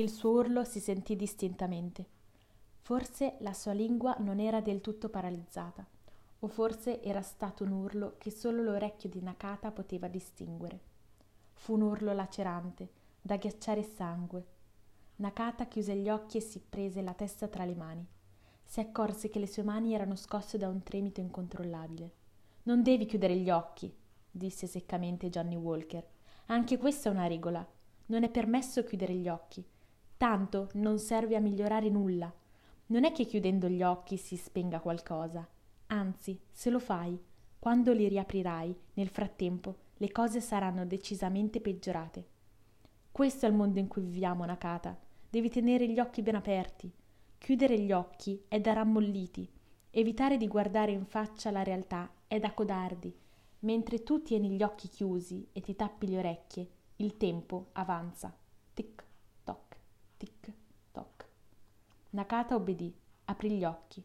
il suo urlo si sentì distintamente. Forse la sua lingua non era del tutto paralizzata o forse era stato un urlo che solo l'orecchio di nakata poteva distinguere. Fu un urlo lacerante da ghiacciare sangue. Nakata chiuse gli occhi e si prese la testa tra le mani. Si accorse che le sue mani erano scosse da un tremito incontrollabile. Non devi chiudere gli occhi disse seccamente johnny walker. Anche questa è una regola. Non è permesso chiudere gli occhi tanto non serve a migliorare nulla. Non è che chiudendo gli occhi si spenga qualcosa. Anzi se lo fai quando li riaprirai nel frattempo le cose saranno decisamente peggiorate. Questo è il mondo in cui viviamo nakata. Devi tenere gli occhi ben aperti. Chiudere gli occhi è da rammolliti. Evitare di guardare in faccia la realtà è da codardi. Mentre tu tieni gli occhi chiusi e ti tappi le orecchie il tempo avanza. Tic nakata obbedì aprì gli occhi